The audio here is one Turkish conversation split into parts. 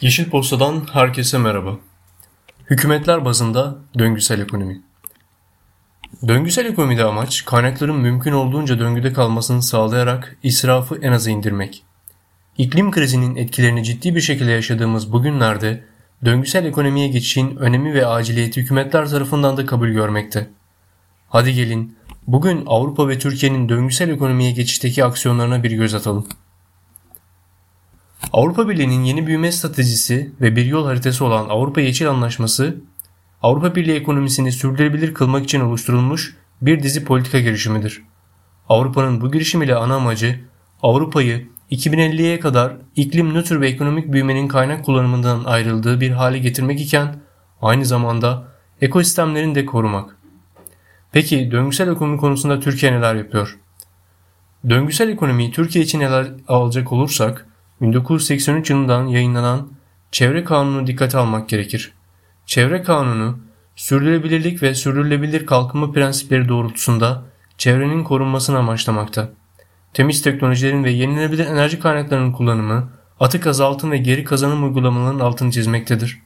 Yeşil Posta'dan herkese merhaba. Hükümetler bazında döngüsel ekonomi. Döngüsel ekonomide amaç kaynakların mümkün olduğunca döngüde kalmasını sağlayarak israfı en aza indirmek. İklim krizinin etkilerini ciddi bir şekilde yaşadığımız bugünlerde döngüsel ekonomiye geçişin önemi ve aciliyeti hükümetler tarafından da kabul görmekte. Hadi gelin bugün Avrupa ve Türkiye'nin döngüsel ekonomiye geçişteki aksiyonlarına bir göz atalım. Avrupa Birliği'nin yeni büyüme stratejisi ve bir yol haritası olan Avrupa Yeşil Anlaşması, Avrupa Birliği ekonomisini sürdürülebilir kılmak için oluşturulmuş bir dizi politika girişimidir. Avrupa'nın bu girişim ile ana amacı Avrupa'yı 2050'ye kadar iklim nötr ve ekonomik büyümenin kaynak kullanımından ayrıldığı bir hale getirmek iken aynı zamanda ekosistemlerini de korumak. Peki döngüsel ekonomi konusunda Türkiye neler yapıyor? Döngüsel ekonomiyi Türkiye için neler alacak olursak 1983 yılından yayınlanan Çevre Kanunu dikkate almak gerekir. Çevre Kanunu, sürdürülebilirlik ve sürdürülebilir kalkınma prensipleri doğrultusunda çevrenin korunmasını amaçlamakta. Temiz teknolojilerin ve yenilenebilir enerji kaynaklarının kullanımı, atık azaltım ve geri kazanım uygulamalarının altını çizmektedir.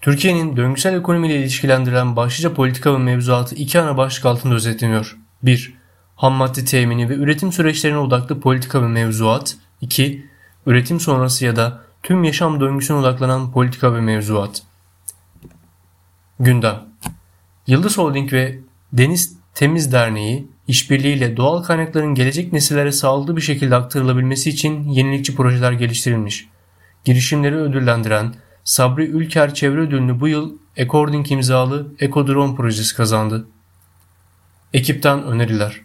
Türkiye'nin döngüsel ekonomiyle ilişkilendirilen başlıca politika ve mevzuatı iki ana başlık altında özetleniyor. 1 ham madde temini ve üretim süreçlerine odaklı politika ve mevzuat. 2. Üretim sonrası ya da tüm yaşam döngüsüne odaklanan politika ve mevzuat. Gündem Yıldız Holding ve Deniz Temiz Derneği işbirliğiyle doğal kaynakların gelecek nesillere sağlıklı bir şekilde aktarılabilmesi için yenilikçi projeler geliştirilmiş. Girişimleri ödüllendiren Sabri Ülker Çevre Ödülünü bu yıl According imzalı Ekodrone projesi kazandı. Ekipten öneriler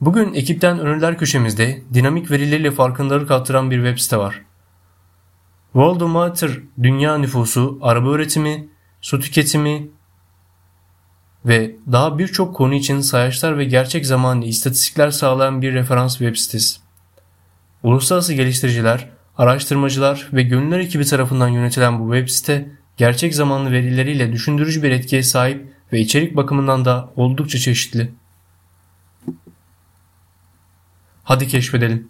Bugün ekipten öneriler köşemizde dinamik verileriyle farkındalık arttıran bir web site var. World Matter dünya nüfusu, araba üretimi, su tüketimi ve daha birçok konu için sayaçlar ve gerçek zamanlı istatistikler sağlayan bir referans web sitesi. Uluslararası geliştiriciler, araştırmacılar ve gönüller ekibi tarafından yönetilen bu web site gerçek zamanlı verileriyle düşündürücü bir etkiye sahip ve içerik bakımından da oldukça çeşitli. Hadi keşfedelim.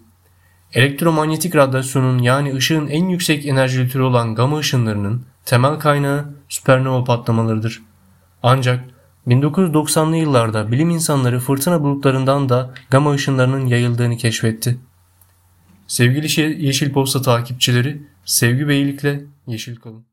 Elektromanyetik radyasyonun yani ışığın en yüksek enerjili türü olan gama ışınlarının temel kaynağı süpernova patlamalarıdır. Ancak 1990'lı yıllarda bilim insanları fırtına bulutlarından da gama ışınlarının yayıldığını keşfetti. Sevgili Yeşil Posta takipçileri, sevgi ve iyilikle yeşil kalın.